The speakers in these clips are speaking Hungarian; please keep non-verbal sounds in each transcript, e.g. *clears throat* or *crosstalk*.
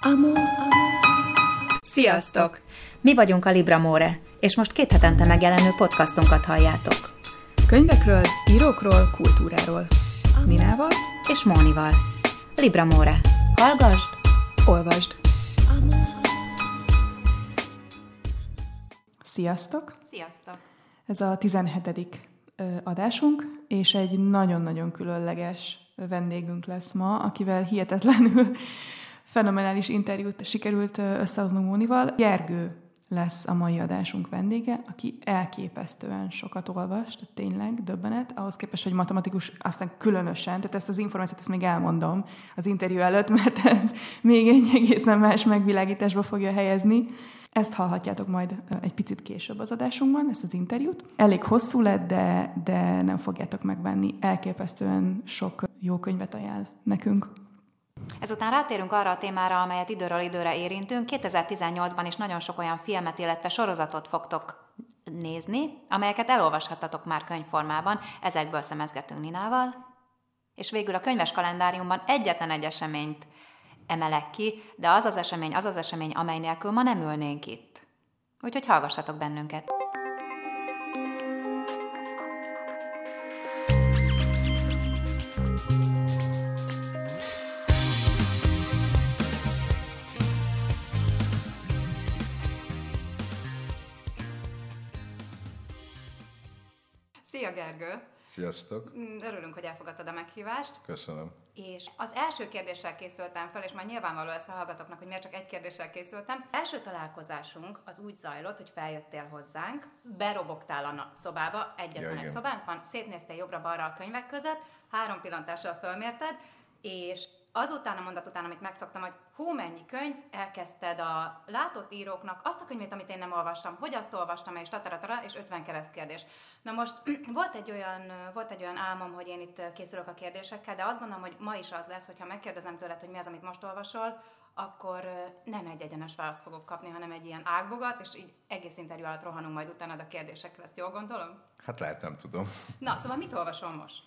Amor. Sziasztok! Mi vagyunk a Libra More, és most két hetente megjelenő podcastunkat halljátok. Könyvekről, írókról, kultúráról. Ninával és Mónival. Libra More. Hallgasd, olvasd. Sziasztok! Sziasztok! Ez a 17. adásunk, és egy nagyon-nagyon különleges vendégünk lesz ma, akivel hihetetlenül fenomenális interjút sikerült összehoznunk Mónival. Gergő lesz a mai adásunk vendége, aki elképesztően sokat olvast, tényleg döbbenet, ahhoz képest, hogy matematikus, aztán különösen, tehát ezt az információt ezt még elmondom az interjú előtt, *laughs* mert ez még egy egészen más megvilágításba fogja helyezni. Ezt hallhatjátok majd egy picit később az adásunkban, ezt az interjút. Elég hosszú lett, de, de nem fogjátok megvenni. Elképesztően sok jó könyvet ajánl nekünk. Ezután rátérünk arra a témára, amelyet időről időre érintünk. 2018-ban is nagyon sok olyan filmet, illetve sorozatot fogtok nézni, amelyeket elolvashattatok már könyvformában, ezekből szemezgetünk Ninával. És végül a könyves kalendáriumban egyetlen egy eseményt emelek ki, de az az esemény, az az esemény, amely nélkül ma nem ülnénk itt. Úgyhogy hallgassatok bennünket! Sziasztok! Mm, örülünk, hogy elfogadtad a meghívást. Köszönöm. És az első kérdéssel készültem fel, és már nyilvánvaló lesz a hallgatóknak, hogy miért csak egy kérdéssel készültem. Első találkozásunk az úgy zajlott, hogy feljöttél hozzánk, berobogtál a szobába, egyetlen ja, egy szobánk van, szétnéztél jobbra-balra a könyvek között, három pillantással fölmérted, és azután a mondat után, amit megszoktam, hogy hú, mennyi könyv, elkezdted a látott íróknak azt a könyvét, amit én nem olvastam, hogy azt olvastam és tataratara, és 50 keresztkérdés. Na most *clears throat* volt egy, olyan, volt egy olyan álmom, hogy én itt készülök a kérdésekkel, de azt gondolom, hogy ma is az lesz, hogyha megkérdezem tőled, hogy mi az, amit most olvasol, akkor nem egy egyenes választ fogok kapni, hanem egy ilyen ágbogat, és így egész interjú alatt rohanunk majd utána a kérdésekkel. Ezt jól gondolom? Hát lehet, nem tudom. Na, szóval mit olvasol most?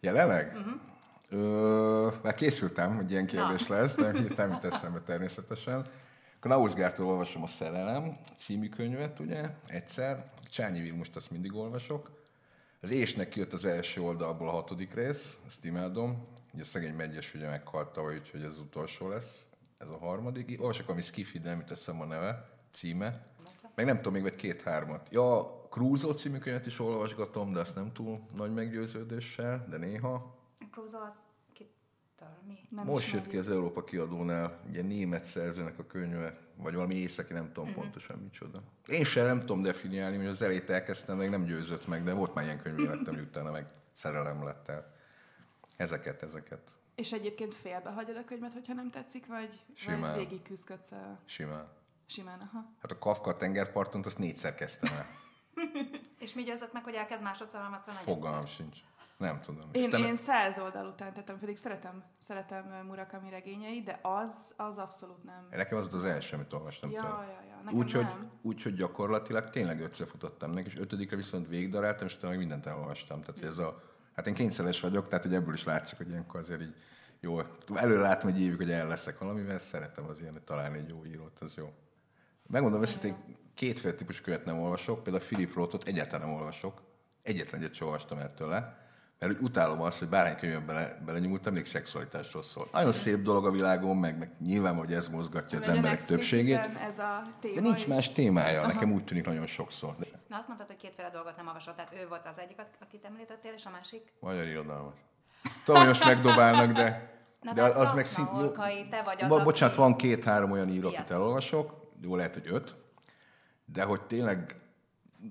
Jelenleg? Uh-huh. Ö, már készültem, hogy ilyen kérdés lesz, de hirtelen jut eszembe természetesen. Akkor Nausgártól olvasom a Szerelem című könyvet, ugye, egyszer. Csányi Vilmust azt mindig olvasok. Az Ésnek kijött az első oldalból a hatodik rész, ezt imádom. Ugye a szegény megyes ugye meghalt tavaly, úgyhogy ez az utolsó lesz. Ez a harmadik. Olvasok valami Skiffy, de nem teszem a neve, címe. Meg nem tudom, még vagy két-hármat. Ja, Crusoe című könyvet is olvasgatom, de azt nem túl nagy meggyőződéssel, de néha. Crusoe az kitől mi? Nem Most jött ki az Európa kiadónál, ugye német szerzőnek a könyve, vagy valami északi, nem tudom uh-huh. pontosan micsoda. Én sem nem tudom definiálni, hogy az elét elkezdtem, még nem győzött meg, de volt már ilyen könyv életem, hogy utána meg szerelem lett el. Ezeket, ezeket. És egyébként félbehagyod a könyvet, hogyha nem tetszik, vagy, Simán. vagy végig küzdködsz a... Simán. Simán, aha. Hát a Kafka tengerparton azt négyszer kezdtem el. *laughs* És mi győzött meg, hogy elkezd másodszor, harmadszor, Fogalmam sincs. Nem tudom. Én, te... én száz oldal után tettem, pedig szeretem, szeretem Murakami regényeit, de az, az abszolút nem. Nekem az az első, amit olvastam ja, tőle. Ja, ja, Úgyhogy úgy, hogy gyakorlatilag tényleg ötször futottam meg, és ötödikre viszont végigdaráltam, és utána meg mindent elolvastam. Tehát, hogy ez a, hát én kényszeres vagyok, tehát hogy ebből is látszik, hogy ilyenkor azért így jó. Előre látom egy évig, hogy el leszek valamivel, szeretem az ilyen, hogy találni egy jó írót, az jó. Megmondom őszintén, kétféle típus követ nem olvasok, például Philip Rothot egyáltalán nem olvasok. Egyetlen egyet sem olvastam ettől le mert úgy utálom azt, hogy bárhány könyvben bele, bele nyúltam, még szexualitásról szól. Nagyon szép dolog a világon, meg, meg nyilván, hogy ez mozgatja az emberek többségét. Ez a téma de nincs is. más témája, Aha. nekem úgy tűnik nagyon sokszor. Na azt mondtad, hogy kétféle dolgot nem olvasott, tehát ő volt az egyik, akit említettél, és a másik? Magyar irodalmat. Tudom, hogy most megdobálnak, de... Na, de az meg szint... Orkai, te vagy az, Bo- bocsánat, aki... van két-három olyan író, akit elolvasok, jó lehet, hogy öt, de hogy tényleg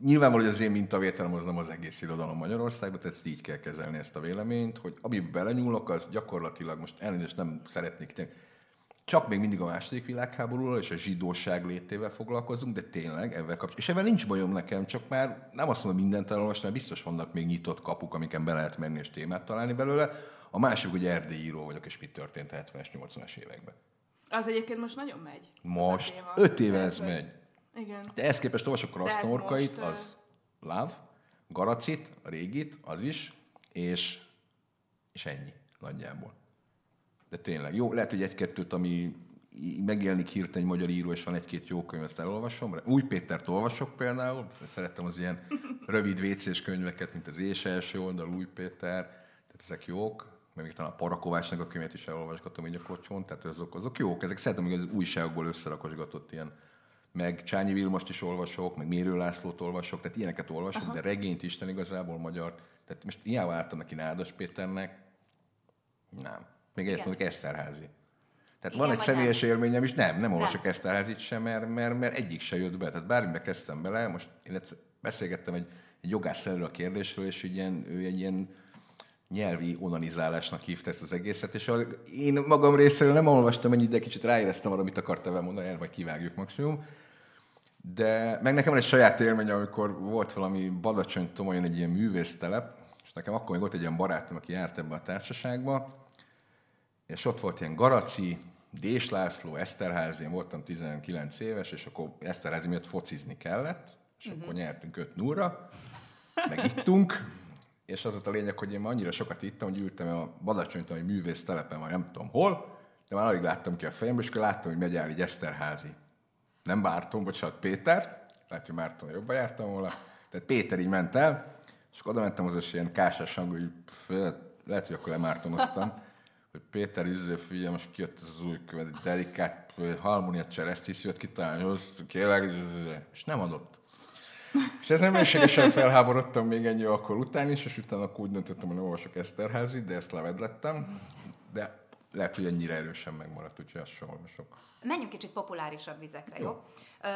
nyilvánvaló, hogy az én mintavételem az nem az egész irodalom Magyarországban, tehát ezt így kell kezelni ezt a véleményt, hogy ami belenyúlok, az gyakorlatilag most elnézést nem szeretnék tenni, csak még mindig a második világháborúról és a zsidóság létével foglalkozunk, de tényleg ebben kapcsolatban. És ebben nincs bajom nekem, csak már nem azt mondom, mindent elolvasni, mert biztos vannak még nyitott kapuk, amiken be lehet menni és témát találni belőle. A másik, hogy erdélyi író vagyok, és mi történt a 70-es, 80-as években. Az egyébként most nagyon megy. Most, öt éve ez megy. Igen. De ezt képest olvasok Krasznorkait, az Láv, Garacit, a régit, az is, és, és ennyi nagyjából. De tényleg, jó, lehet, hogy egy-kettőt, ami megjelenik hirtelen egy magyar író, és van egy-két jó könyv, ezt elolvasom. Új Pétert olvasok például, szerettem az ilyen *laughs* rövid vécés könyveket, mint az És első oldal, Új Péter, tehát ezek jók. Meg még talán a Parakovácsnak a könyvét is elolvasgatom így a kocson, tehát azok, azok jók. Ezek szeretem, hogy az újságokból összerakosgatott ilyen meg Csányi Vilmost is olvasok, meg Mérő Lászlót olvasok, tehát ilyeneket olvasok, Aha. de regényt Isten igazából magyar. Tehát most ilyen vártam neki Nádas Péternek, nem. Még egyet mondjuk Eszterházi. Tehát Igen, van egy személyes nem. élményem is, nem, nem olvasok nem. Eszterházit sem, mert, mert, mert egyik se jött be. Tehát bármibe kezdtem bele, most én beszélgettem egy, egy jogász a kérdésről, és ilyen, ő egy ilyen nyelvi onanizálásnak hívta ezt az egészet, és én magam részéről nem olvastam ennyit, de kicsit ráéreztem arra, mit akarta mondani, el vagy kivágjuk maximum. De meg nekem van egy saját élmény, amikor volt valami Badacsony Tomolyan egy ilyen művésztelep, és nekem akkor még volt egy ilyen barátom, aki járt ebbe a társaságba, és ott volt ilyen Garaci, Dés László, Eszterházi, én voltam 19 éves, és akkor Eszterházi miatt focizni kellett, és uh-huh. akkor nyertünk 5 0 meg ittunk, és az volt a lényeg, hogy én már annyira sokat ittam, hogy ültem a Badacsonyton, hogy művész telepen vagy nem tudom hol, de már alig láttam ki a fejembe, és akkor láttam, hogy megy el egy Eszterházi. Nem Bárton, bocsánat, Péter, lehet, hogy Márton jobban jártam volna, tehát Péter így ment el, és akkor oda mentem az ilyen kásás hangú, hogy lehet, hogy akkor lemártonoztam, *laughs* hogy Péter izé, figyelj, most kijött az új követ, delikát, harmónia csereszt jött ki talán, kérlek, és nem adott. És ez nem mélységesen felháborodtam még ennyi akkor után is, és utána úgy döntöttem, hogy olvasok Eszterházi, de ezt levedlettem. De lehet, hogy ennyire erősen megmaradt, úgyhogy ezt sem olvasok. Menjünk kicsit populárisabb vizekre, jó? jó?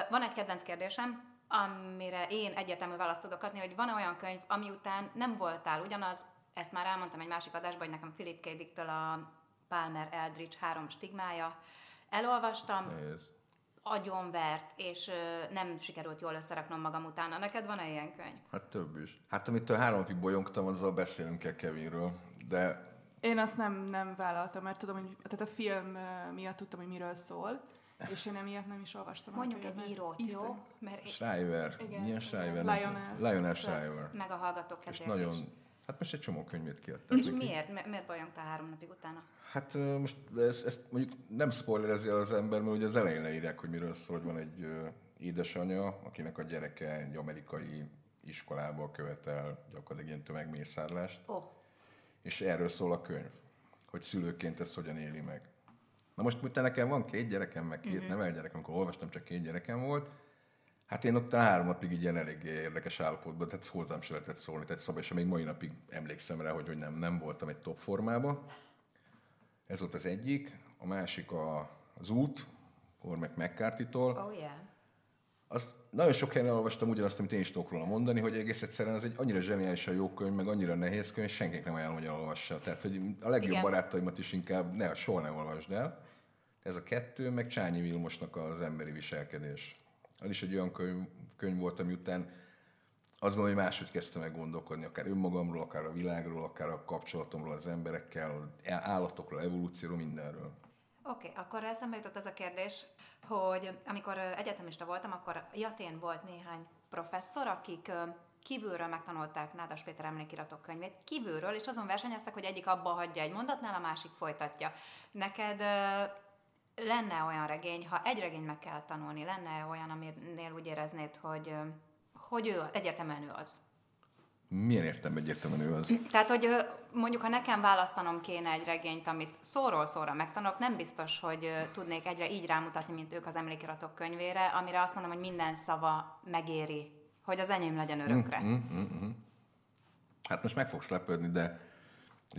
Van egy kedvenc kérdésem, amire én egyetemű választ tudok adni, hogy van olyan könyv, ami után nem voltál ugyanaz, ezt már elmondtam egy másik adásban, hogy nekem Philip K. Dicktől a Palmer Eldridge három stigmája. Elolvastam, Nézd. agyonvert, és nem sikerült jól összeraknom magam utána. Neked van-e ilyen könyv? Hát több is. Hát amit a három napig bolyongtam, azzal beszélünk kell Kevinről, de... Én azt nem, nem vállaltam, mert tudom, hogy tehát a film miatt tudtam, hogy miről szól, és én emiatt nem is olvastam. Mondjuk egy írót, jó? Mert Schreiber. Igen. Milyen Schreiber? Lionel. Lionel Schreiber. Meg a hallgatók És nagyon, Hát most egy csomó könyvét kiadták. És miért? Mi- miért bajongtál három napig utána? Hát most ezt, ezt mondjuk nem spoilerezi az ember, mert ugye az elején leírják, hogy miről szól, hogy van egy édesanyja, akinek a gyereke egy amerikai iskolába követel gyakorlatilag ilyen tömegmészárlást. Oh. És erről szól a könyv, hogy szülőként ezt hogyan éli meg. Na most utána nekem van két gyerekem, meg két mm-hmm. nevel gyerekem, amikor olvastam, csak két gyerekem volt, Hát én ott három napig így ilyen elég érdekes állapotban, tehát hozzám se lehetett szólni, tehát szabad, és még mai napig emlékszem rá, hogy, hogy nem, nem voltam egy top formában. Ez volt az egyik. A másik a, az út, Cormac McCarthy-tól. Oh, yeah. Azt nagyon sok helyen olvastam ugyanazt, amit én is tudok róla mondani, hogy egész egyszerűen ez egy annyira zseniálisan jó könyv, meg annyira nehéz könyv, senkinek nem ajánlom, hogy elolvassa. Tehát, hogy a legjobb Igen. barátaimat is inkább ne, soha ne olvasd el. Ez a kettő, meg Csányi Vilmosnak az emberi viselkedés. Az is egy olyan könyv, könyv volt, ami után azt gondolom, hogy máshogy kezdtem meg gondolkodni, akár önmagamról, akár a világról, akár a kapcsolatomról az emberekkel, állatokról, evolúcióról, mindenről. Oké, okay, akkor eszembe jutott az a kérdés, hogy amikor egyetemista voltam, akkor Jatén volt néhány professzor, akik kívülről megtanulták Nádas Péter emlékiratok könyvét, kívülről, és azon versenyeztek, hogy egyik abba hagyja egy mondatnál, a másik folytatja. Neked lenne olyan regény, ha egy regény meg kell tanulni, lenne olyan, aminél úgy éreznéd, hogy, hogy ő egyértelműen ő az? Milyen értem egyértelműen ő az? Tehát, hogy mondjuk, ha nekem választanom kéne egy regényt, amit szóról szóra megtanulok, nem biztos, hogy tudnék egyre így rámutatni, mint ők az emlékiratok könyvére, amire azt mondom, hogy minden szava megéri, hogy az enyém legyen örökre. Mm, mm, mm, mm. Hát most meg fogsz lepődni, de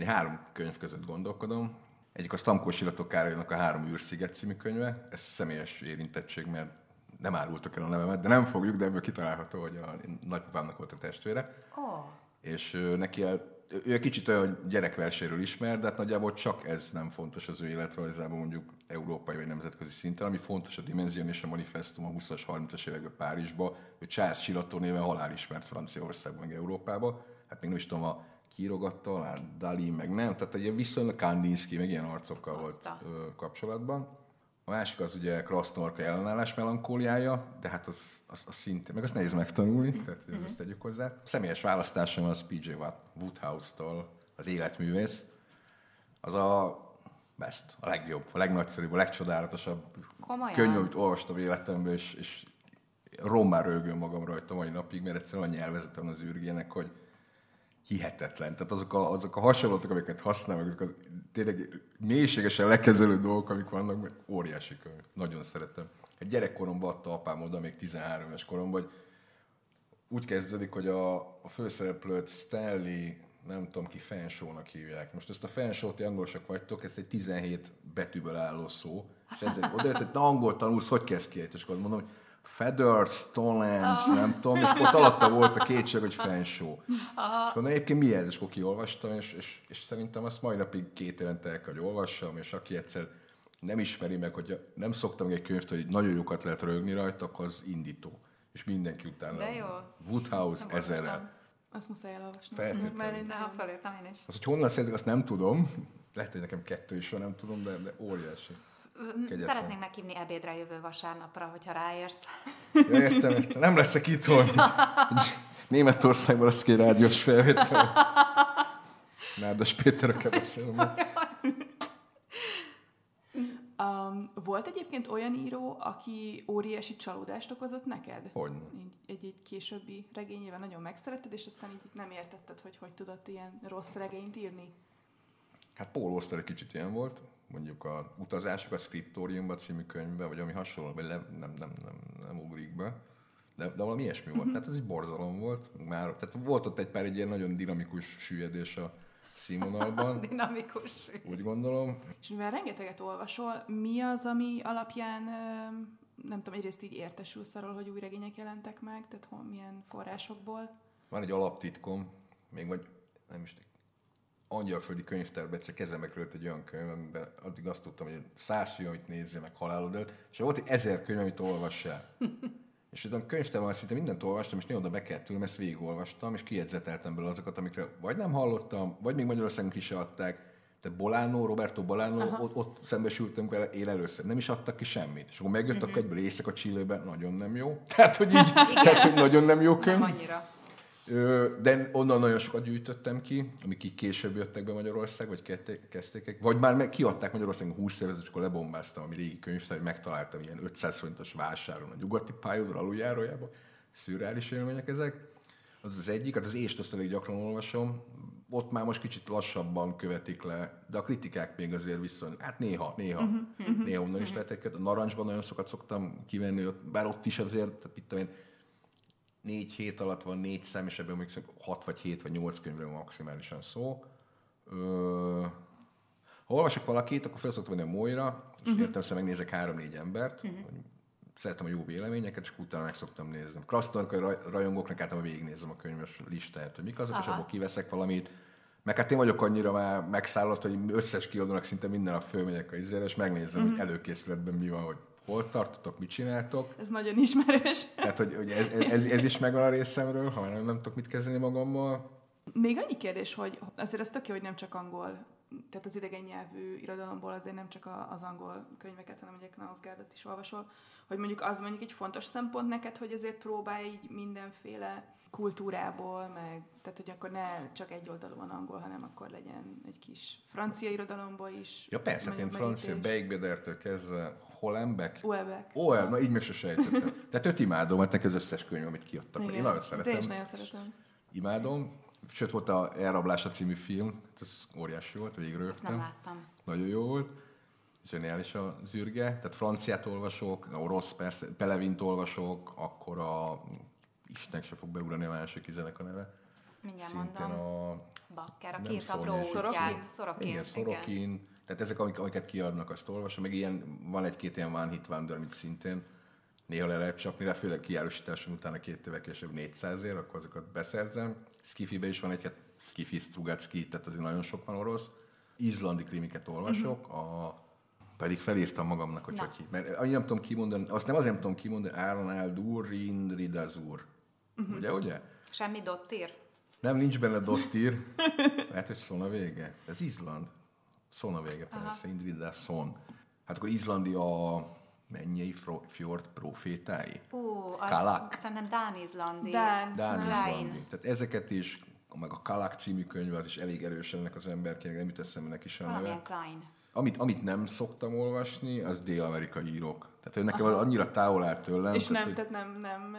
három könyv között gondolkodom. Egyik a Stamkos Iratok Károlynak a Három űrsziget című könyve. Ez személyes érintettség, mert nem árultak el a nevemet, de nem fogjuk, de ebből kitalálható, hogy a nagypapámnak volt a testvére. Oh. És ő, neki el, ő egy kicsit olyan gyerekverséről ismer, de hát nagyjából csak ez nem fontos az ő életrajzában, mondjuk európai vagy nemzetközi szinten, ami fontos a Dimenzion és a Manifestum a 20-as, 30-as években Párizsba, hogy Charles Chilato néven halál ismert Franciaországban, meg Európába. Hát még nem is tudom, a kírogatta Dali, meg nem, tehát egy viszonylag Kandinsky, meg ilyen arcokkal volt ö, kapcsolatban. A másik az ugye Krasznorka ellenállás melankóliája, de hát az, az, az szintén, meg azt nehéz megtanulni, tehát ezt uh-huh. tegyük hozzá. A személyes választásom az PJ Woodhouse-tól, az életművész. Az a best, a legjobb, a legnagyszerűbb, a legcsodálatosabb Komolyan? könyv, amit olvastam életemben, és, és rommá rögöm magam rajta mai napig, mert egyszerűen annyi elvezetem az űrgének, hogy hihetetlen. Tehát azok a, azok a hasonlatok, amiket használnak, azok az tényleg mélységesen lekezelő dolgok, amik vannak, meg óriási könyv. Nagyon szeretem. Egy gyerekkoromban adta apám oda, még 13 éves koromban, hogy úgy kezdődik, hogy a, a főszereplőt Stanley, nem tudom ki, fensónak hívják. Most ezt a fensót, ti angolosak vagytok, ez egy 17 betűből álló szó, és ezért oda hogy te angol tanulsz, hogy kezd ki És akkor mondom, hogy Feather, Stonehenge, oh. nem tudom, és ott alatta volt a kétség, hogy fensó. És mondom, egyébként mi ez? És akkor kiolvastam, és, és, és szerintem azt mai napig két évente el kell, hogy olvassam, és aki egyszer nem ismeri meg, hogy nem szoktam egy könyvt, hogy nagyon jókat lehet rögni rajta, akkor az indító. És mindenki utána. De jó. Woodhouse ezerrel. Azt muszáj elolvasni. Feltétlenül. Mert én De ha felírtam én is. Az, hogy honnan szerintek, azt nem tudom. Lehet, hogy nekem kettő is van, nem tudom, de, de óriási. Kegyetlen. Szeretnénk meghívni ebédre jövő vasárnapra, hogyha ráérsz. Ja, értem, értem. Nem leszek itthon. Németországban lesz egy rádiós felvétel. Nádas Péterre beszélni. Um, volt egyébként olyan író, aki óriási csalódást okozott neked? Hogy? Egy, egy későbbi regényével nagyon megszeretted, és aztán így nem értetted, hogy hogy tudott ilyen rossz regényt írni? Hát Paul Auster egy kicsit ilyen volt, mondjuk a utazások a Scriptoriumban című könyvben, vagy ami hasonló, vagy le, nem, nem, nem, nem ugrik be, de, de valami ilyesmi volt. Tehát ez egy borzalom volt. Már, tehát volt ott egy pár egy ilyen nagyon dinamikus süllyedés a színvonalban. *laughs* Dinamikus. Úgy gondolom. És mivel rengeteget olvasol, mi az, ami alapján, nem tudom, egyrészt így értesülsz arról, hogy új regények jelentek meg, tehát hol, milyen forrásokból? Van egy alaptitkom, még vagy nem is angyalföldi könyvtárban egyszer kezembe került egy olyan könyv, amiben addig azt tudtam, hogy száz film, amit nézzél, meg halálod előtt, és volt egy ezer könyv, amit olvassál. *laughs* és utána a könyvtárban szinte mindent olvastam, és néha oda be kellett ülni, ezt végigolvastam, és kijegyzeteltem belőle azokat, amikre vagy nem hallottam, vagy még Magyarországon ki se adták. Tehát Bolano, Roberto Bolano, ott, ott szembesültem vele, én először. Nem is adtak ki semmit. És akkor megjött uh-huh. akkor egyből éjszaka Csillében, nagyon nem jó. *laughs* Tehát, hogy így, tehát, hogy nagyon nem jó könyv. Nem annyira. De onnan nagyon sokat gyűjtöttem ki, amik így később jöttek be Magyarország, vagy kezdték, vagy már meg kiadták Magyarországon 20 évet, és akkor lebombáztam, ami régi könyvtár, hogy megtaláltam ilyen 500 forintos vásáron a nyugati pályaudvar aluljárójában. Szürreális élmények ezek. Az az egyik, hát az ést azt elég gyakran olvasom, ott már most kicsit lassabban követik le, de a kritikák még azért viszony, hát néha, néha, uh-huh, néha onnan is lehet egy A narancsban nagyon sokat szoktam kivenni, ott, bár ott is azért, tehát mit tudom én, négy hét alatt van négy szem, és ebből még szerintem hat vagy hét vagy nyolc könyvről maximálisan szó. Ö, ha olvasok valakit, akkor fel szoktam menni a Moira, és uh-huh. értem, hogy megnézek három-négy embert, uh-huh. szeretem a jó véleményeket, és utána meg szoktam nézni. Krasztonok, hogy rajongóknak általában végignézem a könyves listáját, hogy mik azok, Aha. és abból kiveszek valamit. Meg hát én vagyok annyira már megszállott, hogy összes kiadónak szinte minden nap fölmegyek a izére, és megnézem, uh-huh. hogy előkészületben mi van, hogy hol tartotok, mit csináltok. Ez nagyon ismerős. Tehát, hogy, hogy ez, ez, ez, is megvan a részemről, ha nem, nem tudok mit kezdeni magammal. Még annyi kérdés, hogy azért az tök jó, hogy nem csak angol, tehát az idegen nyelvű irodalomból azért nem csak a- az angol könyveket, hanem ugye Knausgárdot is olvasol, hogy mondjuk az mondjuk egy fontos szempont neked, hogy azért próbálj így mindenféle kultúrából, meg, tehát hogy akkor ne csak egy oldalúan angol, hanem akkor legyen egy kis francia irodalomból is. Ja persze, hát én francia. Beigbedertől kezdve Hollenbeck. Uelbeck. Ó, oh, na így meg se sejtettem. Tehát őt imádom, hát neki az összes könyv, amit kiadtak. Igen. Én nagyon szeretem. Én is nagyon szeretem. Imádom. Sőt, volt a Elrablása című film, ez óriási volt, végre Ezt nem láttam. Nagyon jó volt. Zseniális a zürge. Tehát franciát olvasok, orosz persze, Pelevint olvasok, akkor a Istennek se fog beugrani a másik zenek a neve. Mindjárt Szintén mondom. a Bakker, a Szolnai. Brótját. Szorokin. igen, Sorokin. Tehát ezek, amik, amiket kiadnak, azt olvasom. Meg ilyen, van egy-két ilyen One Hit Wonder, amit szintén néha le lehet csapni, de főleg kiárusításon utána két évvel később 400 ér, akkor azokat beszerzem. Skifibe is van egy, hát Skifi Strugacki, tehát azért nagyon sok van orosz. Izlandi krimiket olvasok, a, pedig felírtam magamnak, hogy hív. Mert annyira nem tudom kimondani, azt nem azért nem tudom kimondani, Arnaldur Rindridazur. Uh-huh. Ugye, ugye? Semmi dottír? Nem, nincs benne dottír. *laughs* Lehet, hogy szon a vége. Ez Izland. Szon a vége, persze. Indrida szon. Hát akkor Izlandi a mennyei fjord profétái. Az Kalak. szerintem Dán-Izlandi. Dán. Dán Klein. Izlandi. Tehát ezeket is, meg a Kalak című könyv, az is elég erősen ennek az emberkének, nem jut eszembe neki sem a neve. Klein. Amit, amit nem szoktam olvasni, az dél-amerikai írók. Tehát hogy nekem Aha. annyira távol áll tőlem. És tehát, nem, tehát nem, nem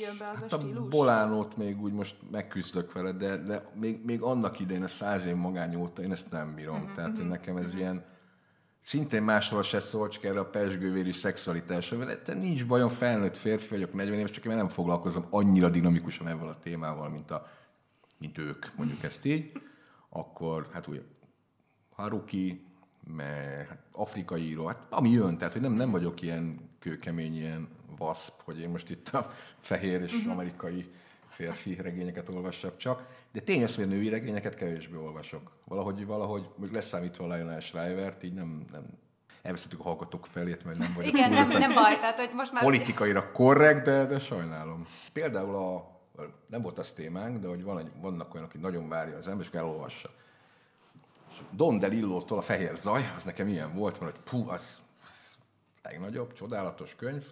jön be az hát a stílus? A Bolánót még úgy most megküzdök vele, de, de még, még annak idején, a száz év magány óta én ezt nem bírom. Uh-huh, tehát uh-huh, nekem ez uh-huh. ilyen szintén máshol se szól, csak erre a pesgővéri szexualitásra. De nincs bajom, felnőtt férfi vagyok, 40 éves, csak én nem foglalkozom annyira dinamikusan ezzel a témával, mint, a, mint ők, mondjuk ezt így. Akkor, hát úgy, Haruki, meg hát afrikai író, hát ami jön, tehát hogy nem, nem vagyok ilyen kőkemény, ilyen vaszp, hogy én most itt a fehér és uh-huh. amerikai férfi regényeket olvassak csak, de tényleg, hogy női regényeket kevésbé olvasok. Valahogy, valahogy, még leszámítva a Lionel Shriver-t, így nem, nem elvesztettük a hallgatók felét, mert nem vagyok Igen, nem, nem baj, tehát hogy most már... Politikaira korrekt, de, de sajnálom. Például a, nem volt az témánk, de hogy van egy, vannak olyanok, aki nagyon várja az ember, és elolvassa. Don DeLillo-tól a Fehér Zaj, az nekem ilyen volt, mert hogy puh, az, az legnagyobb, csodálatos könyv,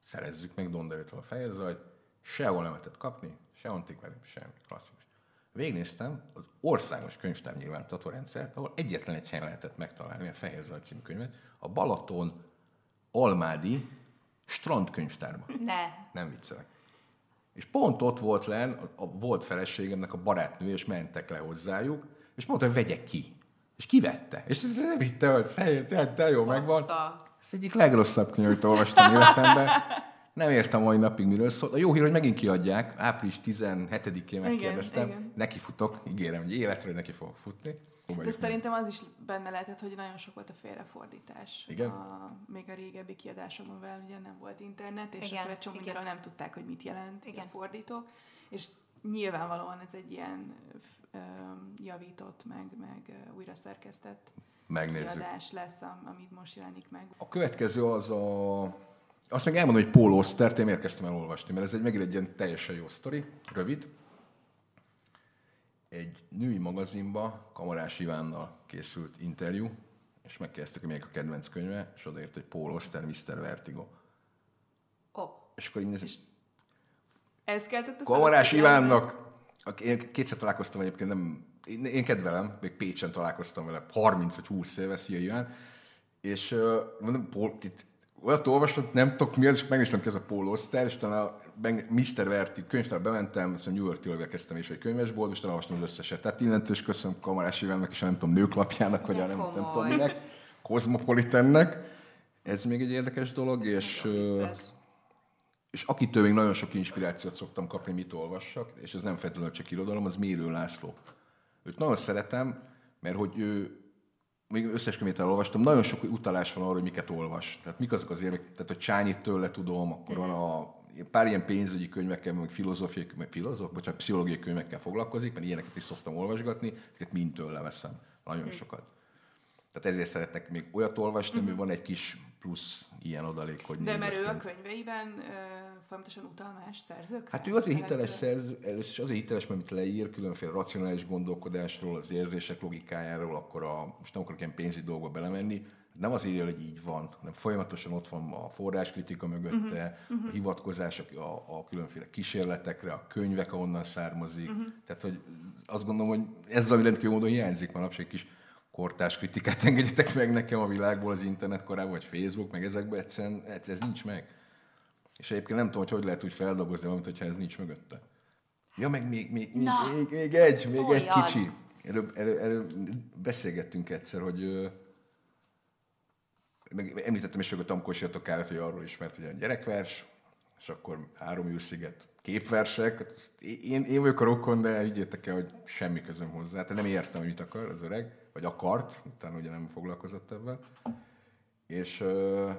szerezzük meg Don DeLillo-tól a Fehér Zajt, sehol nem lehetett kapni, se antikvárium, semmi, klasszikus. Végnéztem az országos könyvtár nyilvántartó rendszert, ahol egyetlen egy helyen lehetett megtalálni a Fehér Zaj című könyvet, a Balaton Almádi strandkönyvtárban. Ne. Nem viccelek. És pont ott volt len, a, a volt feleségemnek a barátnő, és mentek le hozzájuk, és mondta, hogy vegyek ki. És kivette. És ez nem hitte, hogy fehér, te jó, megvan. Ez egyik legrosszabb könyv, amit olvastam életemben. Nem értem mai napig, miről szól. A jó hír, hogy megint kiadják. Április 17-én megkérdeztem. Igen, igen. Neki futok, ígérem, hogy életre neki fogok futni. De szerintem az is benne lehetett, hogy nagyon sok volt a félrefordítás. Igen? A, még a régebbi kiadásokban, ugye nem volt internet, és igen, akkor egy csomó nem tudták, hogy mit jelent igen. a fordító. És nyilvánvalóan ez egy ilyen javított, meg, meg újra szerkesztett Megnézzük. kiadás lesz, amit most jelenik meg. A következő az a... Azt meg elmondom, hogy Paul Ostert én érkeztem el olvasni, mert ez egy megint egy ilyen teljesen jó sztori, rövid. Egy női magazinba Kamarás Ivánnal készült interjú, és megkérdeztek, hogy még a kedvenc könyve, és odaért, hogy Paul Oster, Mr. Vertigo. Oh. És akkor így és ez keltett a Kamarás Ivánnak én kétszer találkoztam egyébként, nem, én, én kedvelem, még Pécsen találkoztam vele 30 vagy 20 éve, szia Iván, és mondom, Paul, itt olyat olvasott, nem tudok mi az, és megnéztem ki ez a Paul Oster, és talán a Mr. Verti könyvtár bementem, azt New York tőle kezdtem is egy könyvesbolt, és olvastam az összeset. Tehát innentől is köszönöm Kamarás Ivánnak, és nem tudom, nőklapjának, vagy a nem, nem tudom minek, Cosmopolitannek. Ez még egy érdekes dolog, és... És akitől még nagyon sok inspirációt szoktam kapni, mit olvassak, és ez nem feltétlenül csak irodalom, az Mérő László. Őt nagyon szeretem, mert hogy ő, még összes könyvét elolvastam, nagyon sok utalás van arra, hogy miket olvas. Tehát mik azok az érvek, tehát a Csányit tőle tudom, akkor van a pár ilyen pénzügyi könyvekkel, meg filozófiai, meg filozóf, bocsánat, pszichológiai könyvekkel foglalkozik, mert ilyeneket is szoktam olvasgatni, ezeket mind tőle veszem. Nagyon sokat. Tehát ezért szeretek még olyat olvasni, uh-huh. van egy kis plusz ilyen adalék, hogy... De mert ő a könyveiben uh, folyamatosan utalmás szerzők? Hát ő azért hiteles szerző, először is azért hiteles, mert mit leír, különféle racionális gondolkodásról, az érzések logikájáról, akkor a, most nem akarok ilyen pénzügyi dolgokba belemenni, nem az írja, hogy így van, hanem folyamatosan ott van a forráskritika mögötte, uh-huh. a hivatkozások a, a különféle kísérletekre, a könyvek, ahonnan származik. Uh-huh. Tehát, hogy azt gondolom, hogy ez ami rendkívül módon hiányzik manapság, egy kis kortás kritikát engedjetek meg nekem a világból, az internet korában, vagy Facebook, meg ezekben egyszerűen ez, ez nincs meg. És egyébként nem tudom, hogy hogy lehet úgy feldolgozni valamit, hogyha ez nincs mögötte. Ja, meg még, még, még, még, még egy, még Olyan. egy kicsi. Erről, erről, erről beszélgettünk egyszer, hogy meg említettem is, hogy a Tamkos Jatokállat, hogy arról ismert, hogy a gyerekvers, és akkor három űrsziget képversek. Hát én, én vagyok a rokon, de higgyétek el, hogy semmi közöm hozzá. Tehát nem értem, hogy mit akar az öreg vagy akart, utána ugye nem foglalkozott ebben. És uh,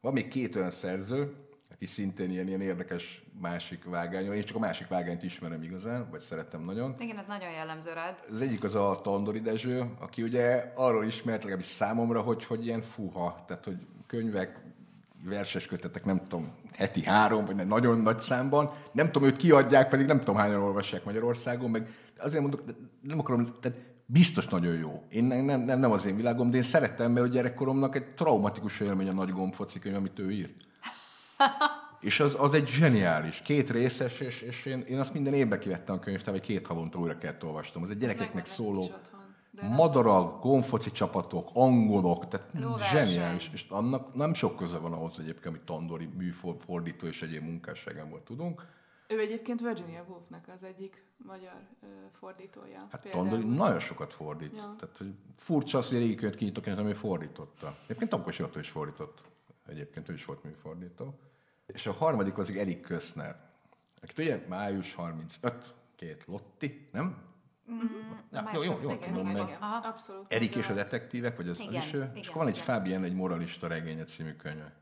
van még két olyan szerző, aki szintén ilyen, ilyen érdekes másik vágány. Én csak a másik vágányt ismerem igazán, vagy szeretem nagyon. Igen, ez nagyon jellemző rád. Az egyik az a Tandori Dezső, aki ugye arról ismert, legalábbis számomra, hogy, hogy ilyen fuha, tehát hogy könyvek, verses kötetek, nem tudom, heti három, vagy nagyon nagy számban. Nem tudom, őt kiadják, pedig nem tudom, hányan olvassák Magyarországon, meg azért mondok, nem akarom, tehát biztos nagyon jó. Én nem, nem, nem az én világom, de én szerettem, mert a gyerekkoromnak egy traumatikus élmény a nagy gombfoci könyv, amit ő írt. *laughs* és az, az egy zseniális, két részes, és, és én, én azt minden évben kivettem a könyvtár, vagy két havonta újra kellett olvastam. Az egy gyerekeknek szóló... De Madarak, gonfoci csapatok, angolok, tehát Lóverseny. zseniális. És annak nem sok köze van ahhoz egyébként, amit Tandori műfordító és egyéb munkásságából tudunk. Ő egyébként Virginia Woolfnak az egyik magyar ö, fordítója. Hát Tandori nagyon sokat fordít. Ja. Tehát, hogy furcsa az, hogy régi könyvet kinyitok, nem ő fordította. Egyébként Tamkosi Otto is fordított. Egyébként ő is volt műfordító. És a harmadik az Erik Köszner. Akit ugye május 35, két Lotti, nem? Mm-hmm. Ja, jó, jó, jó, tudom meg. Erik és a detektívek, vagy az, igen, az is ő? Igen, és akkor van egy Fábien, egy moralista regénye című könyve.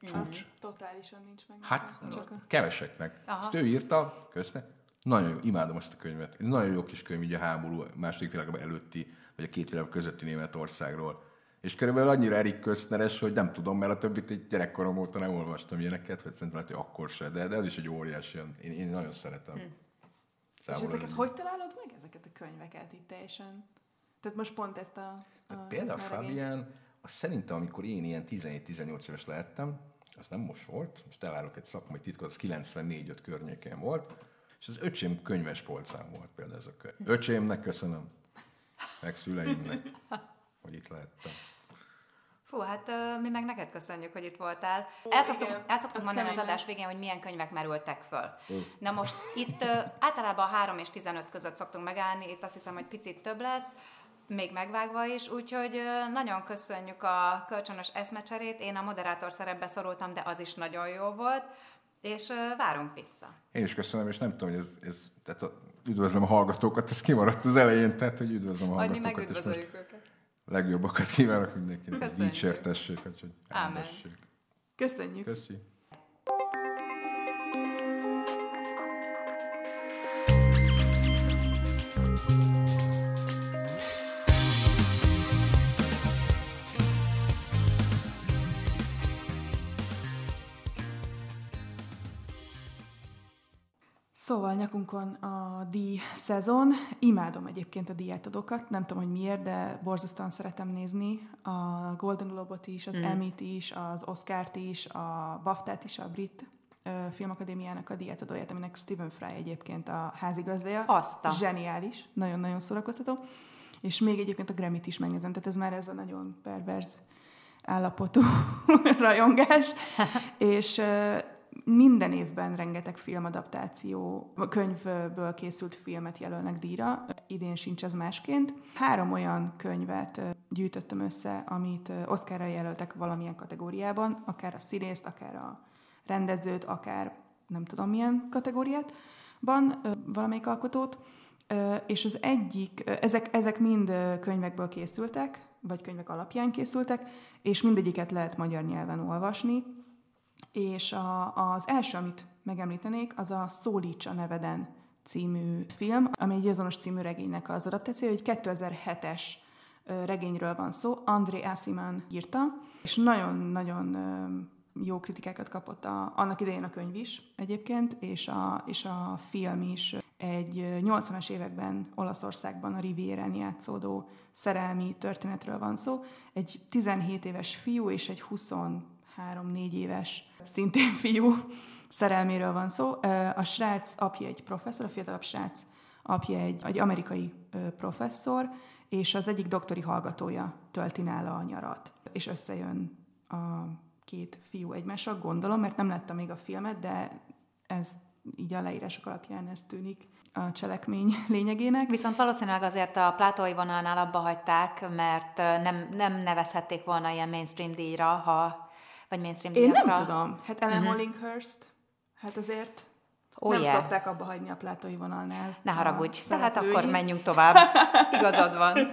Csúcs. Totálisan nincs meg. Hát, csak a... keveseknek. Aha. Ezt ő írta, köszönöm. Nagyon jó, imádom ezt a könyvet. Egy nagyon jó kis könyv így a háború második világban előtti, vagy a két világ közötti Németországról. És körülbelül annyira Erik Köszneres, hogy nem tudom, mert a többit egy gyerekkorom óta nem olvastam ilyeneket, vagy szerintem lehet, hogy akkor se, de, de ez is egy óriási, én, én nagyon szeretem. Hmm. és ezeket hogy találod meg, ezeket a könyveket itt teljesen? Tehát most pont ezt a... a például Fabian, azt szerintem, amikor én ilyen 17-18 éves lehettem, az nem most volt, most elárok egy szakmai titkot, az 94-5 környékén volt, és az öcsém könyves polcán volt például ez a könyv. Öcsémnek köszönöm, meg szüleimnek, hogy itt lehettem. Fú, hát uh, mi meg neked köszönjük, hogy itt voltál. El szoktuk, el szoktuk mondani az adás végén, hogy milyen könyvek merültek föl. Uh. Na most itt uh, általában 3 és 15 között szoktunk megállni, itt azt hiszem, hogy picit több lesz még megvágva is, úgyhogy nagyon köszönjük a kölcsönös eszmecserét. Én a moderátor szerepbe szorultam, de az is nagyon jó volt, és várunk vissza. Én is köszönöm, és nem tudom, hogy ez, ez tehát a, üdvözlöm a hallgatókat, ez kimaradt az elején, tehát hogy üdvözlöm a hallgatókat. Majd mi megüdvözöljük őket. Legjobbakat kívánok mindenkinek, hogy dicsértessék, hogy Ámen. Köszönjük. Köszönjük. Szóval nyakunkon a díj szezon. Imádom egyébként a díjátadókat, nem tudom, hogy miért, de borzasztóan szeretem nézni. A Golden Globe-ot is, az mm. Emmy-t is, az Oscar-t is, a BAFTA-t is, a Brit Filmakadémiának a díjátadóját, aminek Stephen Fry egyébként a házigazdája. Azt a. Zseniális, nagyon-nagyon szórakoztató. És még egyébként a Grammy-t is megnézem, tehát ez már ez a nagyon perverz állapotú *laughs* rajongás. *laughs* és minden évben rengeteg filmadaptáció, könyvből készült filmet jelölnek díjra, idén sincs ez másként. Három olyan könyvet gyűjtöttem össze, amit Oscarra jelöltek valamilyen kategóriában, akár a színészt, akár a rendezőt, akár nem tudom milyen kategóriát, van valamelyik alkotót, és az egyik, ezek, ezek mind könyvekből készültek, vagy könyvek alapján készültek, és mindegyiket lehet magyar nyelven olvasni, és a, az első, amit megemlítenék, az a Szólítsa neveden című film, ami egy azonos című regénynek az adaptáció, egy 2007-es regényről van szó, André Asiman írta, és nagyon-nagyon jó kritikákat kapott a, annak idején a könyv is egyébként, és a, és a film is egy 80-as években Olaszországban a Rivierán játszódó szerelmi történetről van szó. Egy 17 éves fiú és egy 20 három-négy éves, szintén fiú szerelméről van szó. A srác apja egy professzor, a fiatalabb srác apja egy, egy amerikai professzor, és az egyik doktori hallgatója tölti nála a nyarat. És összejön a két fiú egymással, gondolom, mert nem láttam még a filmet, de ez így a leírások alapján ez tűnik a cselekmény *laughs* lényegének. Viszont valószínűleg azért a plátói vonalnál abba hagyták, mert nem, nem nevezhették volna ilyen mainstream díjra, ha vagy mainstream Én nem tudom. Hát Ellen uh-huh. Hollinghurst, hát azért oh, nem yeah. szokták abba hagyni a plátói vonalnál. Ne haragudj, tehát akkor menjünk tovább. *laughs* Igazad van. *laughs*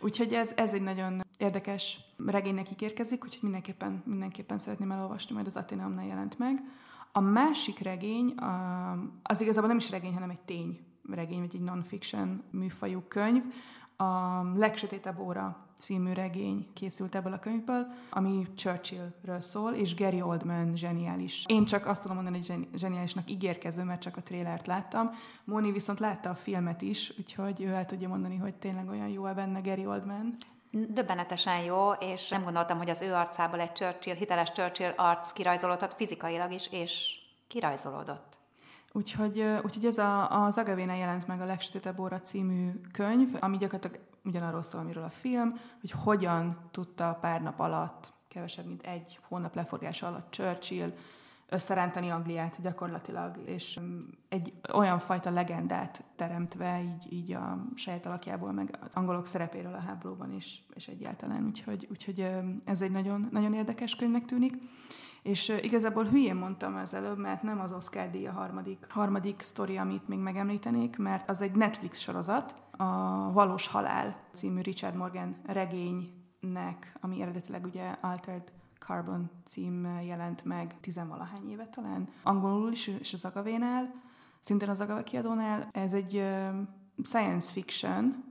Úgyhogy ez, ez egy nagyon érdekes regénynek ígérkezik, úgyhogy mindenképpen, mindenképpen szeretném elolvasni, majd az Ateneumnál jelent meg. A másik regény, az igazából nem is regény, hanem egy tény regény, vagy egy non-fiction műfajú könyv, a Legsötétebb óra című regény készült ebből a könyvből, ami Churchillről szól, és Gary Oldman zseniális. Én csak azt tudom mondani, hogy zseniálisnak ígérkező, mert csak a trélert láttam. Moni viszont látta a filmet is, úgyhogy ő el tudja mondani, hogy tényleg olyan jó benne Gary Oldman. Döbbenetesen jó, és nem gondoltam, hogy az ő arcából egy Churchill, hiteles Churchill arc kirajzolódhat fizikailag is, és kirajzolódott. Úgyhogy, úgyhogy ez a, az Agavéna jelent meg a Legsötétebb óra című könyv, ami gyakorlatilag ugyanarról szól, amiről a film, hogy hogyan tudta pár nap alatt, kevesebb, mint egy hónap leforgása alatt Churchill összerántani Angliát gyakorlatilag, és egy olyan fajta legendát teremtve így, így a saját alakjából, meg angolok szerepéről a háborúban is, és egyáltalán. Úgyhogy, úgyhogy ez egy nagyon, nagyon érdekes könyvnek tűnik. És igazából hülyén mondtam az előbb, mert nem az Oscar díj a harmadik, harmadik sztori, amit még megemlítenék, mert az egy Netflix sorozat, a Valós Halál című Richard Morgan regénynek, ami eredetileg ugye Altered Carbon cím jelent meg tizenvalahány éve talán. Angolul is, és az Agavénál, szintén az Agave kiadónál. Ez egy science fiction,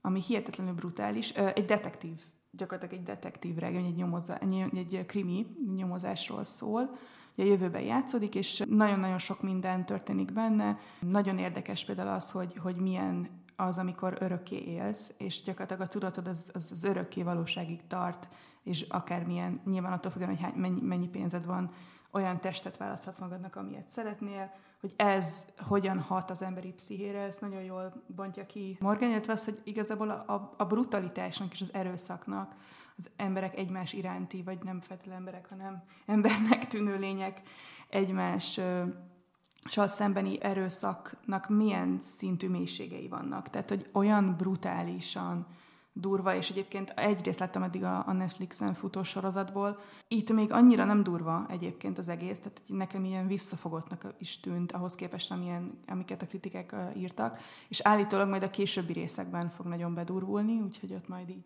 ami hihetetlenül brutális, egy detektív gyakorlatilag egy detektív regény, egy, nyomoza, egy, krimi nyomozásról szól. Ugye a jövőben játszódik, és nagyon-nagyon sok minden történik benne. Nagyon érdekes például az, hogy, hogy milyen az, amikor örökké élsz, és gyakorlatilag a tudatod az, az, az örökké valóságig tart, és akármilyen, nyilván attól függően, hogy hány, mennyi, mennyi pénzed van, olyan testet választhatsz magadnak, amilyet szeretnél, hogy ez hogyan hat az emberi pszichére, ezt nagyon jól bontja ki Morgan, illetve az, hogy igazából a, a brutalitásnak és az erőszaknak az emberek egymás iránti, vagy nem feltétlenül emberek, hanem embernek tűnő lények egymás és a szembeni erőszaknak milyen szintű mélységei vannak. Tehát, hogy olyan brutálisan durva, és egyébként egyrészt láttam eddig a, a Netflixen futó sorozatból. Itt még annyira nem durva egyébként az egész, tehát nekem ilyen visszafogottnak is tűnt ahhoz képest, amilyen, amiket a kritikák írtak, és állítólag majd a későbbi részekben fog nagyon bedurvulni, úgyhogy ott majd így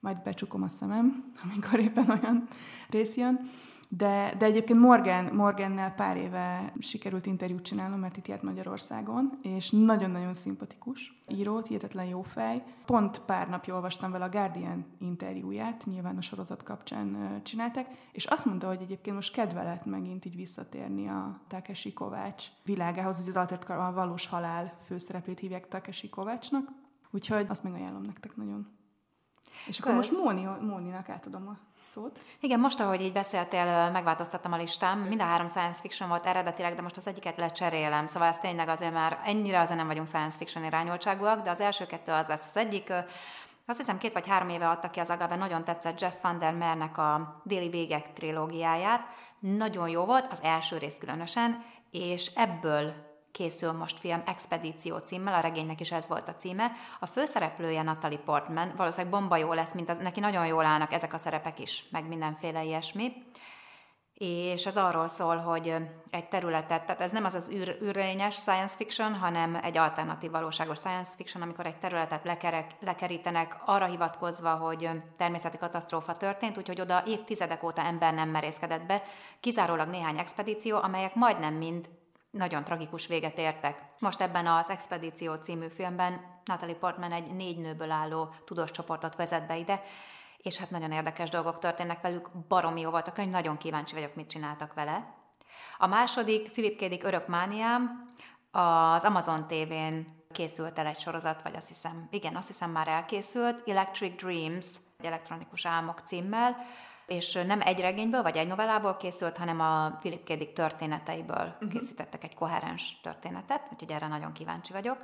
majd becsukom a szemem, *laughs* amikor éppen olyan rész jön. De, de egyébként Morgan, Morgannel pár éve sikerült interjút csinálnom, mert itt járt Magyarországon, és nagyon-nagyon szimpatikus írót, hihetetlen jó fej. Pont pár napja olvastam vele a Guardian interjúját, nyilván a sorozat kapcsán csináltak, és azt mondta, hogy egyébként most kedve lett megint így visszatérni a Takeshi Kovács világához, hogy az Altert a valós halál főszereplét hívják Takeshi Kovácsnak, úgyhogy azt megajánlom nektek nagyon. És akkor most Móni, Móninak átadom a szót. Igen, most, ahogy így beszéltél, megváltoztattam a listám. Mind a három science fiction volt eredetileg, de most az egyiket lecserélem. Szóval ez tényleg azért már ennyire azért nem vagyunk science fiction irányultságúak, de az első kettő az lesz az egyik. Azt hiszem két vagy három éve adta ki az Agabe, nagyon tetszett Jeff van der Mernek a Déli Végek trilógiáját. Nagyon jó volt, az első rész különösen, és ebből készül most film Expedíció címmel, a regénynek is ez volt a címe. A főszereplője Natalie Portman, valószínűleg bomba jó lesz, mint az, neki nagyon jól állnak ezek a szerepek is, meg mindenféle ilyesmi. És ez arról szól, hogy egy területet, tehát ez nem az az űr, űrlényes science fiction, hanem egy alternatív valóságos science fiction, amikor egy területet lekerek, lekerítenek arra hivatkozva, hogy természeti katasztrófa történt, úgyhogy oda évtizedek óta ember nem merészkedett be, kizárólag néhány expedíció, amelyek majdnem mind nagyon tragikus véget értek. Most ebben az Expedíció című filmben Natalie Portman egy négy nőből álló tudós csoportot vezet be ide, és hát nagyon érdekes dolgok történnek velük, baromi jó volt a könyv, nagyon kíváncsi vagyok, mit csináltak vele. A második, Philip Kédik Örök Mániám, az Amazon TV-n készült el egy sorozat, vagy azt hiszem, igen, azt hiszem már elkészült, Electric Dreams, elektronikus álmok címmel, és nem egy regényből vagy egy novellából készült, hanem a Philip K. Dick történeteiből uh-huh. készítettek egy koherens történetet, úgyhogy erre nagyon kíváncsi vagyok.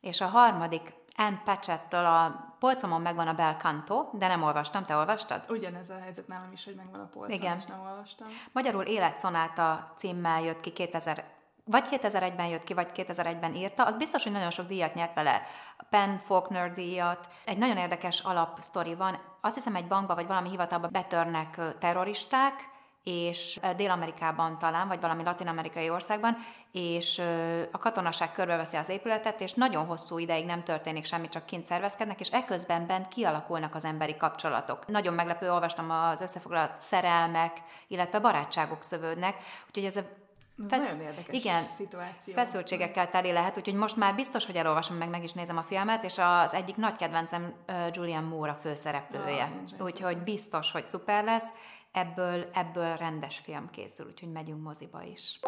És a harmadik, Anne Patchett-től a polcomon megvan a Bel Canto, de nem olvastam. Te olvastad? Ugyanez a helyzet nálam is, hogy megvan a polcom, Igen. és nem olvastam. Magyarul Életszonáta címmel jött ki 2000 vagy 2001-ben jött ki, vagy 2001-ben írta, az biztos, hogy nagyon sok díjat nyert vele. Penn Faulkner díjat. Egy nagyon érdekes alapsztori van. Azt hiszem, egy bankba vagy valami hivatalba betörnek terroristák, és Dél-Amerikában talán, vagy valami latin-amerikai országban, és a katonaság körbeveszi az épületet, és nagyon hosszú ideig nem történik semmi, csak kint szervezkednek, és ekközben bent kialakulnak az emberi kapcsolatok. Nagyon meglepő, olvastam az összefoglalt szerelmek, illetve barátságok szövődnek, úgyhogy ez a Fesz... Nagyon érdekes igen, szituáció. feszültségekkel teli lehet, úgyhogy most már biztos, hogy elolvasom, meg meg is nézem a filmet, és az egyik nagy kedvencem Julian Moore a főszereplője. Ah, úgyhogy biztos, hogy szuper lesz. Ebből, ebből rendes film készül, úgyhogy megyünk moziba is.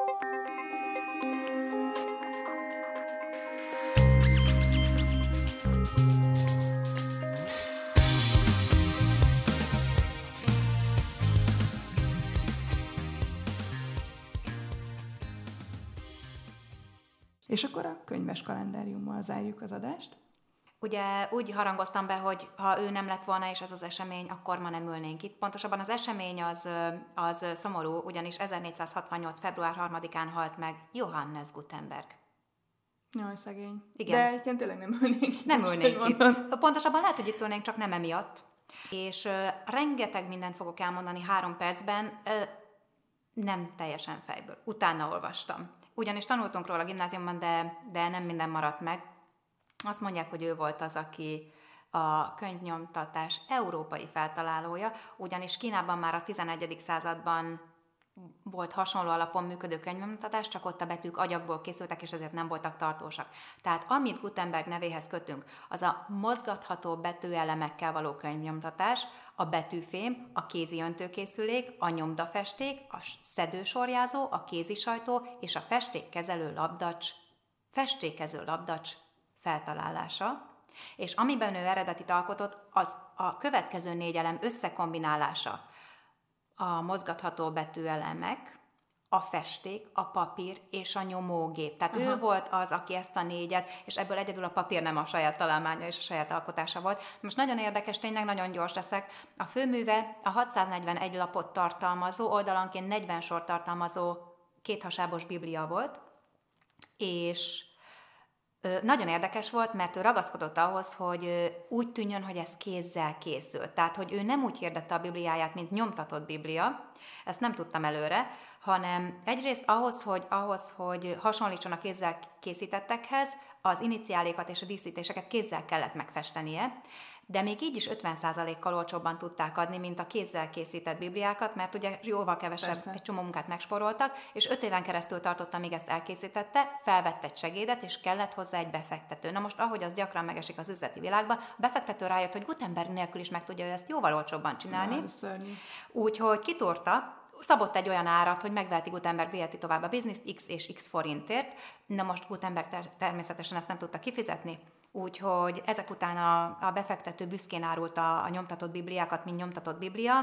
És akkor a könyves kalendáriummal zárjuk az adást. Ugye úgy harangoztam be, hogy ha ő nem lett volna és ez az esemény, akkor ma nem ülnénk itt. Pontosabban az esemény az, az szomorú, ugyanis 1468. február 3-án halt meg Johannes Gutenberg. Jaj, szegény. Igen. De egyébként tényleg nem ülnénk Nem ülnénk itt. Pontosabban lehet, hogy itt ülnénk, csak nem emiatt. És uh, rengeteg mindent fogok elmondani három percben, uh, nem teljesen fejből. Utána olvastam. Ugyanis tanultunk róla a gimnáziumban, de, de nem minden maradt meg. Azt mondják, hogy ő volt az, aki a könyvnyomtatás európai feltalálója, ugyanis Kínában már a 11. században volt hasonló alapon működő könyvnyomtatás, csak ott a betűk agyagból készültek, és ezért nem voltak tartósak. Tehát amit Gutenberg nevéhez kötünk, az a mozgatható betűelemekkel való könyvnyomtatás, a betűfém, a kézi öntőkészülék, a nyomdafesték, a szedősorjázó, a kézisajtó és a festékkezelő labdacs, festékező labdacs feltalálása, és amiben ő eredetit alkotott, az a következő négy elem összekombinálása. A mozgatható betűelemek, a festék, a papír és a nyomógép. Tehát Aha. ő volt az, aki ezt a négyet, és ebből egyedül a papír nem a saját találmánya és a saját alkotása volt. Most nagyon érdekes, tényleg nagyon gyors leszek. A főműve a 641 lapot tartalmazó, oldalanként 40 sor tartalmazó kéthasábos biblia volt, és nagyon érdekes volt, mert ő ragaszkodott ahhoz, hogy úgy tűnjön, hogy ez kézzel készült. Tehát, hogy ő nem úgy hirdette a Bibliáját, mint nyomtatott Biblia, ezt nem tudtam előre, hanem egyrészt ahhoz, hogy, ahhoz, hogy hasonlítson a kézzel készítettekhez, az iniciálékat és a díszítéseket kézzel kellett megfestenie, de még így is 50%-kal olcsóbban tudták adni, mint a kézzel készített bibliákat, mert ugye jóval kevesebb, Persze. egy csomó munkát megsporoltak, és öt éven keresztül tartotta, míg ezt elkészítette, felvett egy segédet, és kellett hozzá egy befektető. Na most, ahogy az gyakran megesik az üzleti világban, a befektető rájött, hogy Gutenberg nélkül is meg tudja ezt jóval olcsóbban csinálni. Úgyhogy kitúrta, szabott egy olyan árat, hogy megveheti Gutenberg, viheti tovább a bizniszt X és X forintért. Na most Gutenberg természetesen ezt nem tudta kifizetni, úgyhogy ezek után a, a befektető büszkén árulta a nyomtatott bibliákat, mint nyomtatott biblia,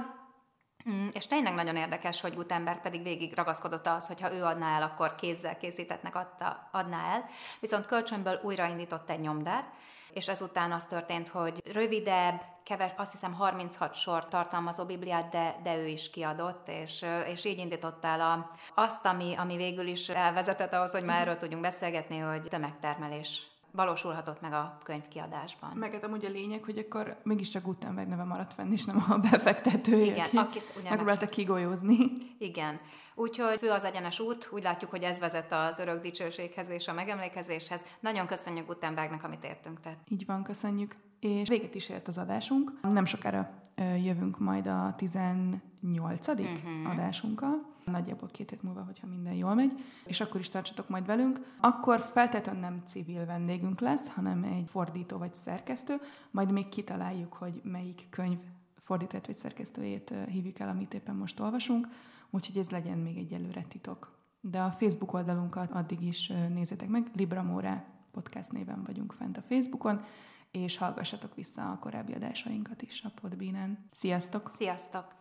mm, és tényleg nagyon érdekes, hogy Gutenberg pedig végig ragaszkodott az, hogy ha ő adná el, akkor kézzel készítettnek adta, adná el. Viszont kölcsönből újraindított egy nyomdát, és ezután az történt, hogy rövidebb, keves, azt hiszem 36 sor tartalmazó Bibliát, de, de ő is kiadott, és, és így indított el a, azt, ami, ami végül is elvezetett ahhoz, hogy már erről tudjunk beszélgetni, hogy tömegtermelés valósulhatott meg a könyvkiadásban. Meg hát amúgy a lényeg, hogy akkor mégiscsak Gutenberg neve maradt fenn, és nem a *laughs* befektetője, Igen, aki akit megpróbálta kigolyózni. Igen. Úgyhogy fő az egyenes út, úgy látjuk, hogy ez vezet az örök dicsőséghez és a megemlékezéshez. Nagyon köszönjük Gutenbergnek, amit értünk tett. Így van, köszönjük. És véget is ért az adásunk. Nem sokára jövünk majd a 18. Uh-huh. adásunkkal nagyjából két hét múlva, hogyha minden jól megy, és akkor is tartsatok majd velünk. Akkor feltétlenül nem civil vendégünk lesz, hanem egy fordító vagy szerkesztő, majd még kitaláljuk, hogy melyik könyv fordított vagy szerkesztőjét hívjuk el, amit éppen most olvasunk, úgyhogy ez legyen még egy előre titok. De a Facebook oldalunkat addig is nézzétek meg, Libramore podcast néven vagyunk fent a Facebookon, és hallgassatok vissza a korábbi adásainkat is a Podbean-en. Sziasztok! Sziasztok!